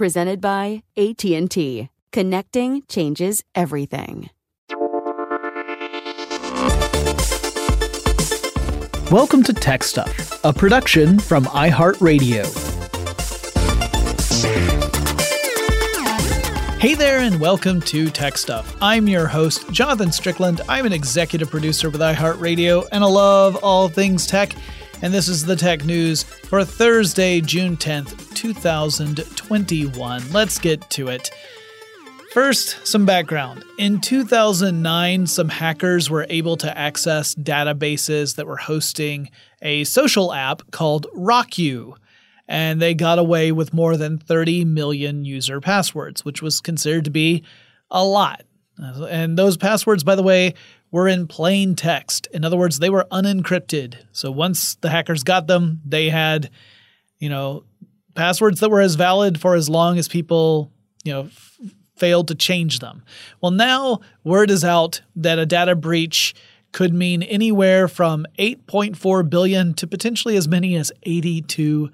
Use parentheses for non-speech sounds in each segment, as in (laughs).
Presented by AT&T. Connecting changes everything. Welcome to Tech Stuff, a production from iHeartRadio. Hey there, and welcome to Tech Stuff. I'm your host, Jonathan Strickland. I'm an executive producer with iHeartRadio, and I love all things tech. And this is the tech news for Thursday, June 10th, 2021. Let's get to it. First, some background. In 2009, some hackers were able to access databases that were hosting a social app called RockYou, and they got away with more than 30 million user passwords, which was considered to be a lot. And those passwords, by the way, were in plain text. In other words, they were unencrypted. So once the hackers got them, they had, you know, passwords that were as valid for as long as people, you know, f- failed to change them. Well, now word is out that a data breach could mean anywhere from 8.4 billion to potentially as many as 82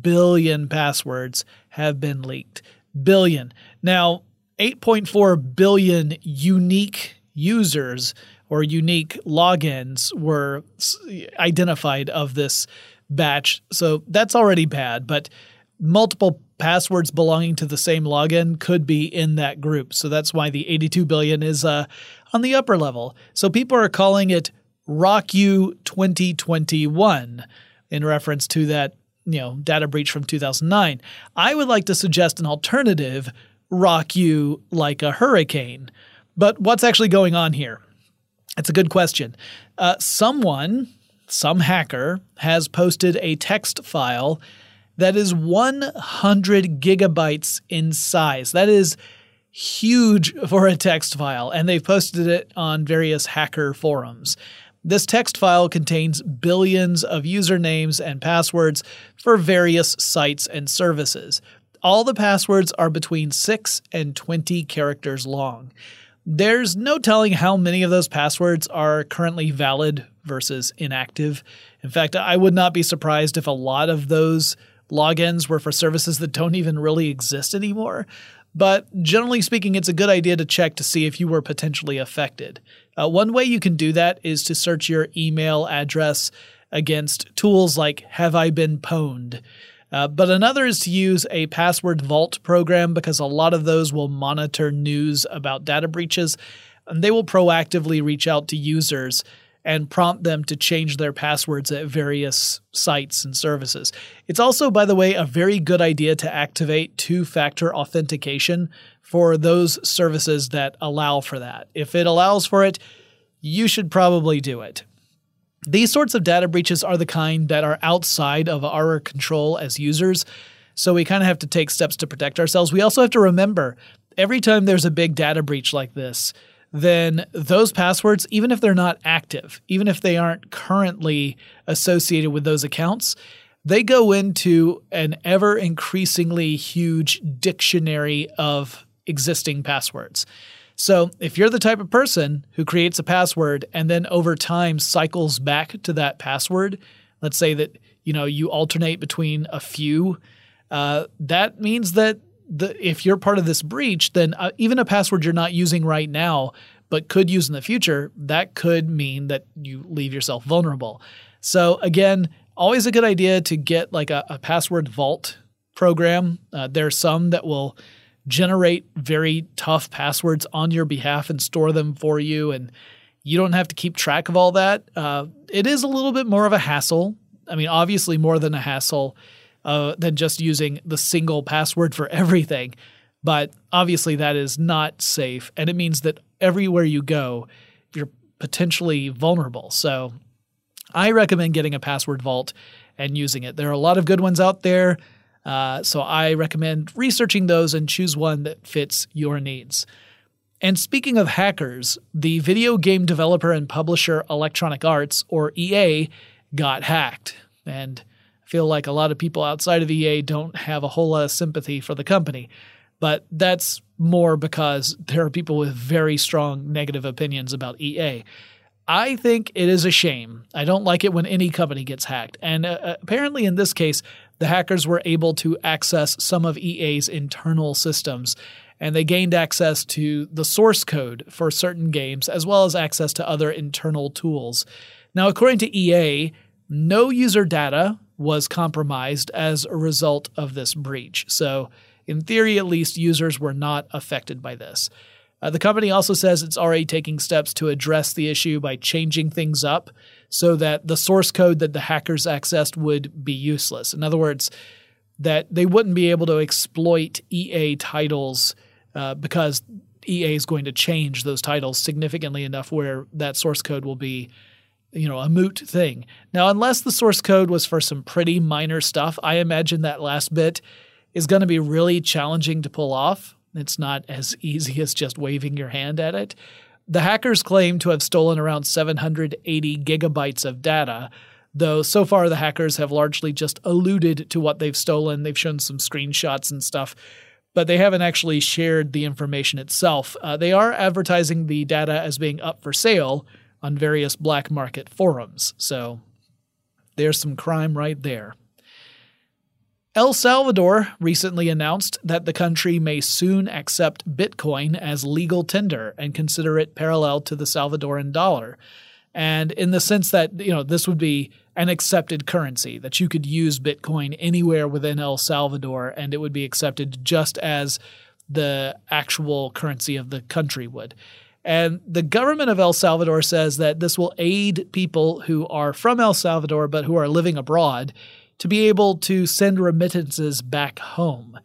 billion passwords have been leaked. Billion. Now, 8.4 billion unique users or unique logins were identified of this batch. So that's already bad, but multiple passwords belonging to the same login could be in that group. So that's why the 82 billion is uh, on the upper level. So people are calling it RockYou 2021 in reference to that, you know, data breach from 2009. I would like to suggest an alternative RockYou like a hurricane. But what's actually going on here? It's a good question. Uh, someone, some hacker, has posted a text file that is 100 gigabytes in size. That is huge for a text file, and they've posted it on various hacker forums. This text file contains billions of usernames and passwords for various sites and services. All the passwords are between 6 and 20 characters long. There's no telling how many of those passwords are currently valid versus inactive. In fact, I would not be surprised if a lot of those logins were for services that don't even really exist anymore. But generally speaking, it's a good idea to check to see if you were potentially affected. Uh, one way you can do that is to search your email address against tools like Have I Been Pwned? Uh, but another is to use a password vault program because a lot of those will monitor news about data breaches and they will proactively reach out to users and prompt them to change their passwords at various sites and services. It's also, by the way, a very good idea to activate two factor authentication for those services that allow for that. If it allows for it, you should probably do it. These sorts of data breaches are the kind that are outside of our control as users. So we kind of have to take steps to protect ourselves. We also have to remember every time there's a big data breach like this, then those passwords, even if they're not active, even if they aren't currently associated with those accounts, they go into an ever increasingly huge dictionary of existing passwords. So if you're the type of person who creates a password and then over time cycles back to that password, let's say that you know you alternate between a few, uh, that means that the, if you're part of this breach, then uh, even a password you're not using right now but could use in the future, that could mean that you leave yourself vulnerable. So again, always a good idea to get like a, a password vault program. Uh, there are some that will generate very tough passwords on your behalf and store them for you. And you don't have to keep track of all that. Uh, it is a little bit more of a hassle. I mean, obviously, more than a hassle uh, than just using the single password for (laughs) everything. But obviously, that is not safe. And it means that everywhere you go, you're potentially vulnerable. So I recommend getting a password vault and using it. There are a lot of good ones out there. Uh, so I recommend researching those and choose one that fits your needs. And speaking of hackers, the video game developer and publisher Electronic Arts, or EA, got hacked. And I feel like a lot of people outside of EA don't have a whole lot of sympathy for the company. But that's more because (laughs) there are people with very strong negative opinions about EA. I think it is a shame. I don't like it when any company gets hacked. And uh, apparently, in this case, the hackers were able to access some of EA's internal systems, and they gained access to the source code for certain games, as well as access to other internal tools. Now, according to EA, no user data was compromised as a result of this breach. So, in theory, at least, users were not affected by this. Uh, the company also says it's already taking steps to address the issue by changing things up so that the source code that the hackers accessed would be useless. In other words, that they wouldn't be able to exploit EA titles uh, because EA is going to change those titles significantly enough where that source code will be you know a moot thing. Now unless the source code was for some pretty minor stuff, I imagine that last bit is going to be really challenging to pull off. It's not as easy as just waving your hand at it. The hackers claim to have stolen around 780 gigabytes of data, though so far the hackers have largely just alluded to what they've stolen. They've shown some screenshots and stuff, but they haven't actually shared the information itself. Uh, they are advertising the data as being up for sale on various black market forums, so there's some crime right there. El Salvador recently announced that the country may soon accept Bitcoin as legal tender and consider it parallel to the Salvadoran dollar. And in the sense that, you know, this would be an accepted currency, that you could use Bitcoin anywhere within El Salvador and it would be accepted just as the actual currency of the country would. And the government of El Salvador says that this will aid people who are from El Salvador but who are living abroad to be able to send remittances back home,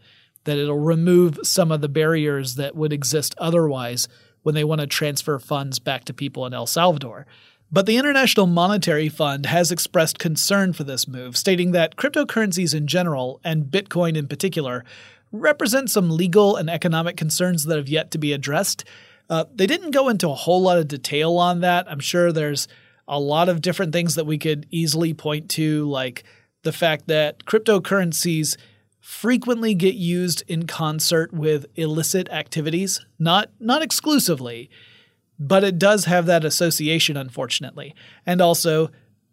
that it'll remove some of the barriers that would exist otherwise when they want to transfer funds back to people in El Salvador. But the International Monetary Fund has expressed concern for this move, stating that cryptocurrencies in general, and Bitcoin in particular, represent some legal and economic concerns that have yet to be addressed. Uh, they didn't go into a whole lot of detail on that. I'm sure there's a lot of different things that we could easily point to, like the fact that cryptocurrencies frequently get used in concert with illicit activities, not not exclusively, but it does have that association unfortunately. And also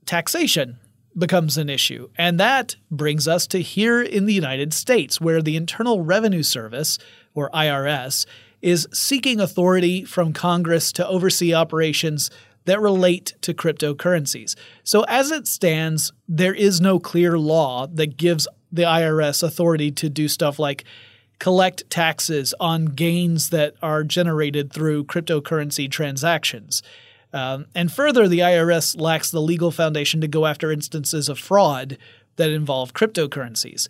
taxation becomes an issue. And that brings us to here in the United States where the Internal Revenue Service or IRS is seeking authority from Congress to oversee operations that relate to cryptocurrencies. So, as it stands, there is no clear law that gives the IRS authority to do stuff like collect taxes on gains that are generated through cryptocurrency transactions. Um, and further, the IRS lacks the legal foundation to go after instances of fraud that involve cryptocurrencies.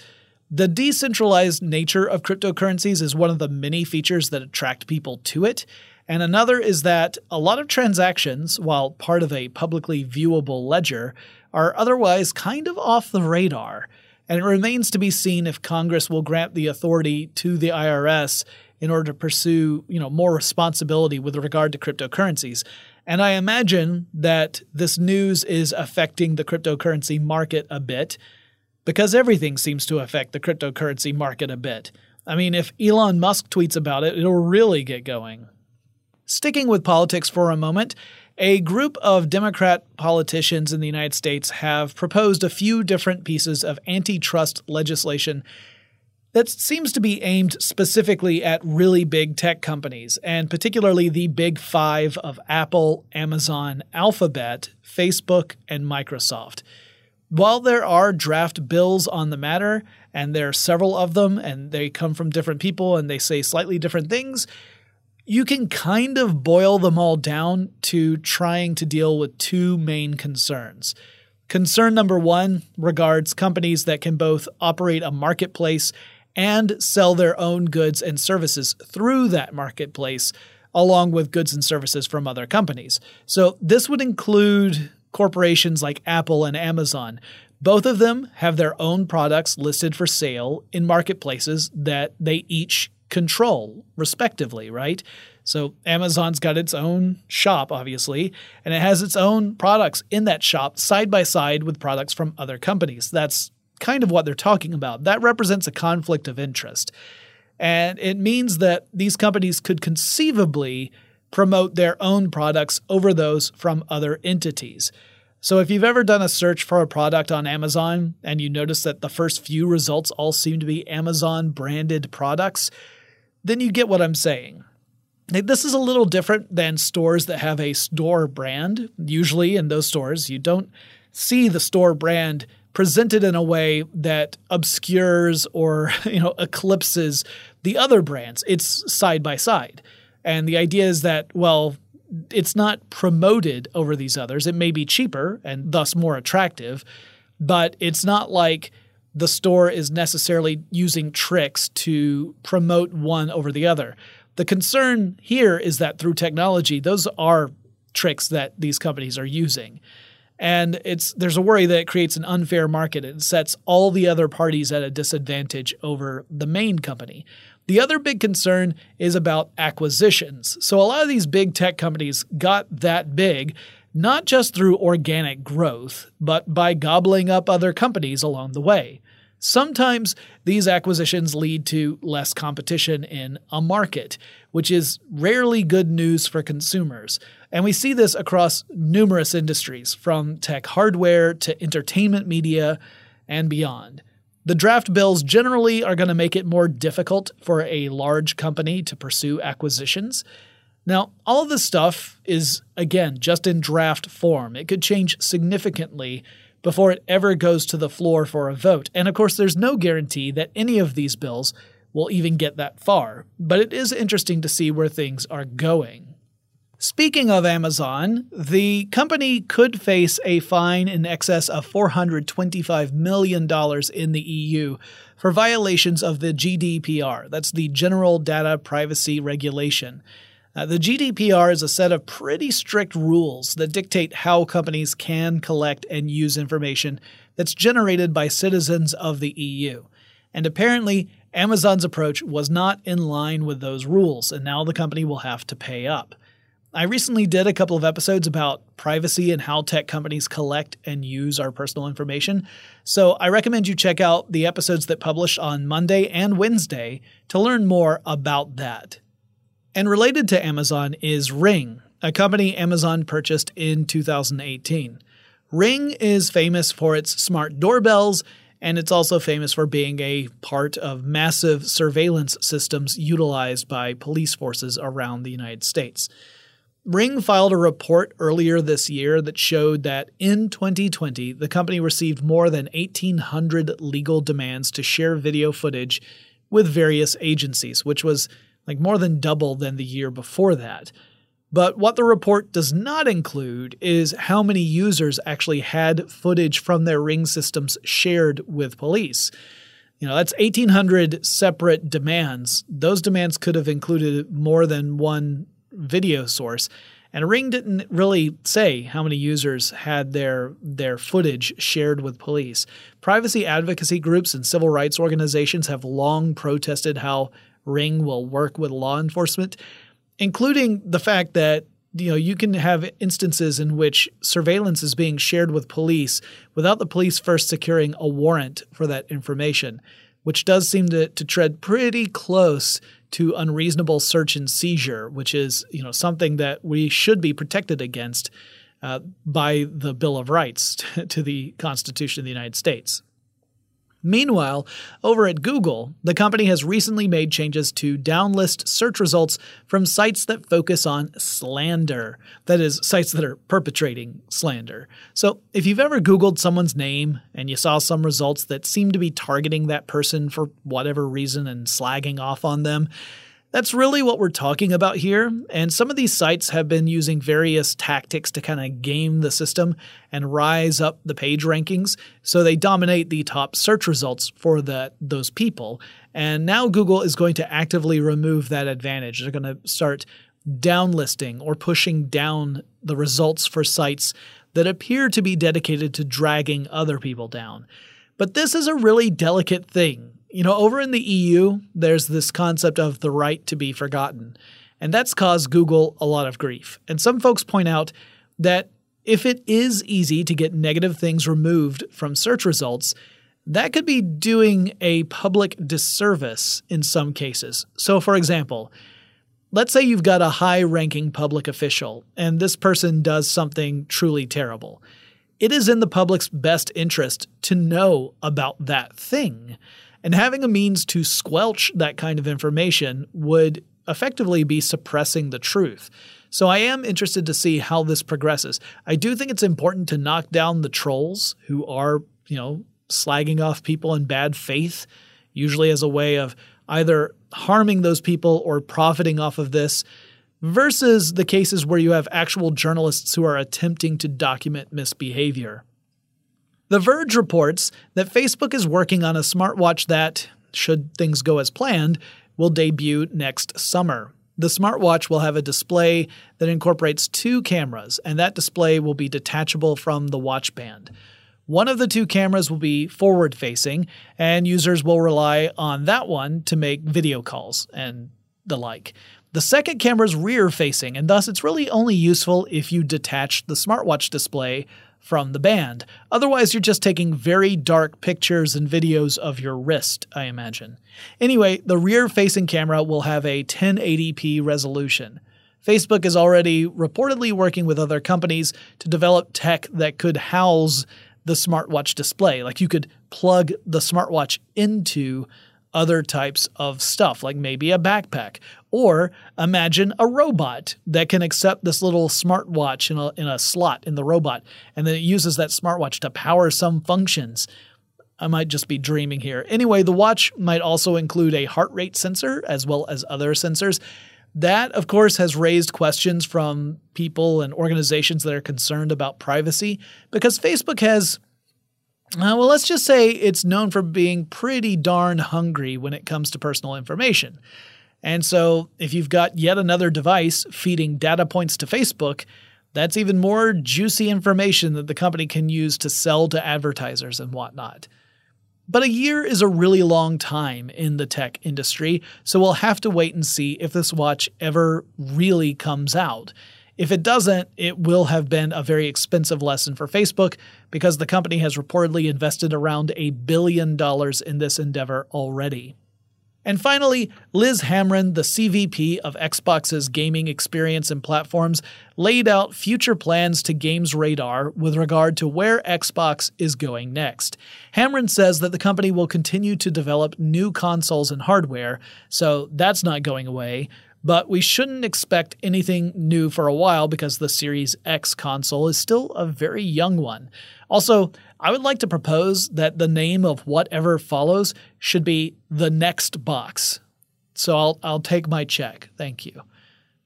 The decentralized nature of cryptocurrencies is one of the many features that attract people to it. And another is that a lot of transactions, while part of a publicly viewable ledger, are otherwise kind of off the radar. And it remains to be seen if Congress will grant the authority to the IRS in order to pursue, you know, more responsibility with regard to cryptocurrencies. And I imagine that this news is affecting the cryptocurrency market a bit because everything seems to affect the cryptocurrency market a bit. I mean, if Elon Musk tweets about it, it'll really get going. Sticking with politics for a moment, a group of Democrat politicians in the United States have proposed a few different pieces of antitrust legislation that seems to be aimed specifically at really big tech companies, and particularly the big five of Apple, Amazon, Alphabet, Facebook, and Microsoft. While there are draft bills on the matter, and there are several of them, and they come from different people and they say slightly different things, you can kind of boil them all down to trying to deal with two main concerns. Concern number one regards companies that can both operate a marketplace and sell their own goods and services through that marketplace, along with goods and services from other companies. So, this would include corporations like Apple and Amazon. Both of them have their own products listed for sale in marketplaces that they each control, respectively, right? So Amazon's got its own shop, obviously, and it has its own products in that shop side by side with products from other companies. That's kind of what they're talking about. That represents a conflict of interest. And it means that these companies could conceivably promote their own products over those from other entities. So if you've ever done a search for a product on Amazon and you notice that the first few results all seem to be Amazon branded products, then you get what I'm saying. This is a little different than stores that have a store brand. Usually in those stores, you don't see the store brand presented in a way that obscures or (laughs) you know eclipses the other brands. It's side by side. And the idea is that well, it's not promoted over these others. It may be cheaper and thus more attractive, but it's not like the store is necessarily using tricks to promote one over the other. The concern here is that through technology, those are tricks that these companies are using. And it's there's a worry that it creates an unfair market and sets all the other parties at a disadvantage over the main company. The other big concern is about acquisitions. So a lot of these big tech companies got that big not just through organic growth, but by gobbling up other companies along the way. Sometimes these acquisitions lead to less competition in a market, which is rarely good news for consumers. And we see this across numerous industries, from tech hardware to entertainment media and beyond. The draft bills generally are going to make it more difficult for a large company to pursue acquisitions. Now, all of this stuff is, again, just in draft form. It could change significantly before it ever goes to the floor for a vote. And of course, there's no guarantee that any of these bills will even get that far, but it is interesting to see where things are going. Speaking of Amazon, the company could face a fine in excess of $425 million in the EU for violations of the GDPR. That's the General Data Privacy Regulation. Uh, the GDPR is a set of pretty strict rules that dictate how companies can collect and use information that's generated by citizens of the EU. And apparently, Amazon's approach was not in line with those rules, and now the company will have to pay up. I recently did a couple of episodes about privacy and how tech companies collect and use our personal information. So I recommend you check out the episodes that publish on Monday and Wednesday to learn more about that. And related to Amazon is Ring, a company Amazon purchased in 2018. Ring is famous for its smart doorbells, and it's also famous for being a part of massive surveillance systems utilized by police forces around the United States. Ring filed a report earlier this year that showed that in 2020, the company received more than 1,800 legal demands to share video footage with various agencies, which was like more than double than the year before that. But what the report does not include is how many users actually had footage from their Ring systems shared with police. You know, that's 1,800 separate demands. Those demands could have included more than one video source. And Ring didn't really say how many users had their their footage shared with police. Privacy advocacy groups and civil rights organizations have long protested how Ring will work with law enforcement, including the fact that you know you can have instances in which surveillance is being shared with police without the police first securing a warrant for that information, which does seem to, to tread pretty close to unreasonable search and seizure, which is you know something that we should be protected against uh, by the Bill of Rights (laughs) to the Constitution of the United States. Meanwhile, over at Google, the company has recently made changes to downlist search results from sites that focus on slander. That is, sites that are perpetrating slander. So, if you've ever Googled someone's name and you saw some results that seem to be targeting that person for whatever reason and slagging off on them, that's really what we're talking about here. And some of these sites have been using various tactics to kind of game the system and rise up the page rankings. So they dominate the top search results for the, those people. And now Google is going to actively remove that advantage. They're going to start downlisting or pushing down the results for sites that appear to be dedicated to dragging other people down. But this is a really delicate thing you know, over in the EU, there's this concept of the right to be forgotten, and that's caused Google a lot of grief. And some folks point out that if it is easy to get negative things removed from search results, that could be doing a public disservice in some cases. So, for example, let's say you've got a high ranking public official and this person does something truly terrible. It is in the public's best interest to know about that thing. And having a means to squelch that kind of information would effectively be suppressing the truth. So I am interested to see how this progresses. I do think it's important to knock down the trolls who are, you know, slagging off people in bad faith, usually as a way of either harming those people or profiting off of this, versus the cases where you have actual journalists who are attempting to document misbehavior. The Verge reports that Facebook is working on a smartwatch that, should things go as planned, will debut next summer. The smartwatch will have a display that incorporates two cameras, and that display will be detachable from the watch band. One of the two cameras will be forward facing, and users will rely on that one to make video calls and the like. The second camera is rear facing, and thus it's really only useful if you detach the smartwatch display from the band. Otherwise, you're just taking very dark pictures and videos of your wrist, I imagine. Anyway, the rear facing camera will have a 1080p resolution. Facebook is already reportedly working with other companies to develop tech that could house the smartwatch display. Like you could plug the smartwatch into other types of stuff, like maybe a backpack. Or imagine a robot that can accept this little smartwatch in a, in a slot in the robot, and then it uses that smartwatch to power some functions. I might just be dreaming here. Anyway, the watch might also include a heart rate sensor as well as other sensors. That, of course, has raised questions from people and organizations that are concerned about privacy because Facebook has uh, well, let's just say it's known for being pretty darn hungry when it comes to personal information. And so, if you've got yet another device feeding data points to Facebook, that's even more juicy information that the company can use to sell to advertisers and whatnot. But a year is a really long time in the tech industry, so we'll have to wait and see if this watch ever really comes out. If it doesn't, it will have been a very expensive lesson for Facebook because the company has reportedly invested around a billion dollars in this endeavor already. And finally, Liz Hamren, the CVP of Xbox's gaming experience and platforms, laid out future plans to Games Radar with regard to where Xbox is going next. Hamren says that the company will continue to develop new consoles and hardware, so that's not going away. But we shouldn't expect anything new for a while because the Series X console is still a very young one. Also, I would like to propose that the name of whatever follows should be the next box. So I'll, I'll take my check. Thank you.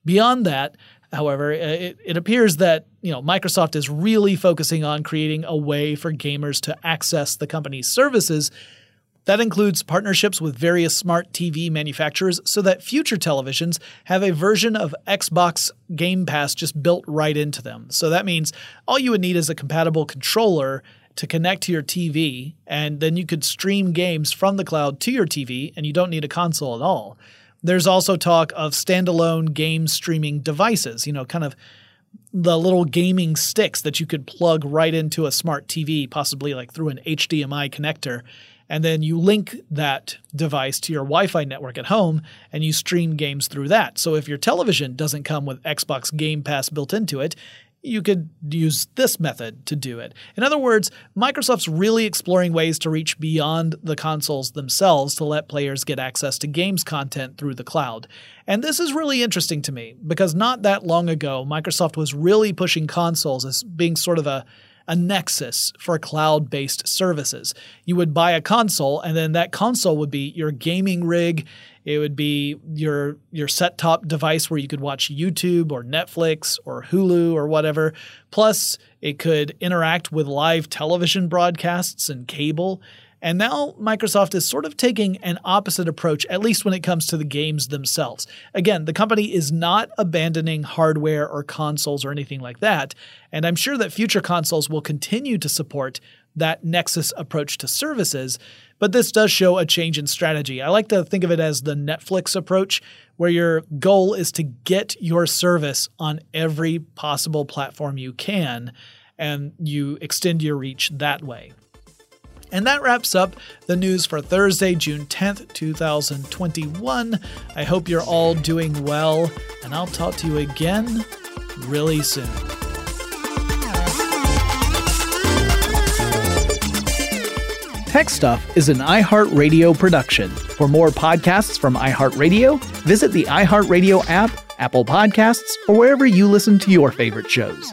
Beyond that, however, uh, it, it appears that you know Microsoft is really focusing on creating a way for gamers to access the company's services that includes partnerships with various smart TV manufacturers so that future televisions have a version of Xbox Game Pass just built right into them. So that means all you would need is a compatible controller to connect to your TV, and then you could stream games from the cloud to your TV, and you don't need a console at all. There's also talk of standalone game streaming devices, you know, kind of the little gaming sticks that you could plug right into a smart TV, possibly like through an HDMI connector and then you link that device to your Wi-Fi network at home and you stream games through that. So if your television doesn't come with Xbox Game Pass built into it, you could use this method to do it. In other words, Microsoft's really exploring ways to reach beyond the consoles themselves to let players get access to games content through the cloud. And this is really interesting to me because not that long ago, Microsoft was really pushing consoles as being sort of a a nexus for cloud based services. You would buy a console, and then that console would be your gaming rig. It would be your your set top device where you could watch YouTube or Netflix or Hulu or whatever. Plus, it could interact with live television broadcasts and cable. And now Microsoft is sort of taking an opposite approach, at least when it comes to the games themselves. Again, the company is not abandoning hardware or consoles or anything like that. And I'm sure that future consoles will continue to support that Nexus approach to services, but this does show a change in strategy. I like to think of it as the Netflix approach, where your goal is to get your service on every possible platform you can, and you extend your reach that way. And that wraps up the news for Thursday, June 10th, 2021. I hope you're all doing well, and I'll talk to you again really soon. Tech Stuff is an iHeartRadio production. For more podcasts from iHeartRadio, visit the iHeartRadio app, Apple Podcasts, or wherever you listen to your favorite shows.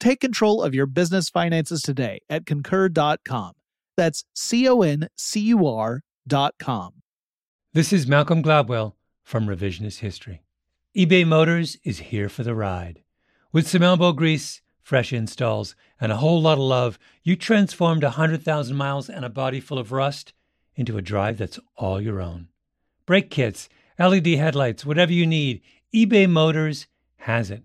Take control of your business finances today at concur.com. That's C O N C U R.com. This is Malcolm Gladwell from Revisionist History. eBay Motors is here for the ride. With some elbow grease, fresh installs, and a whole lot of love, you transformed 100,000 miles and a body full of rust into a drive that's all your own. Brake kits, LED headlights, whatever you need, eBay Motors has it.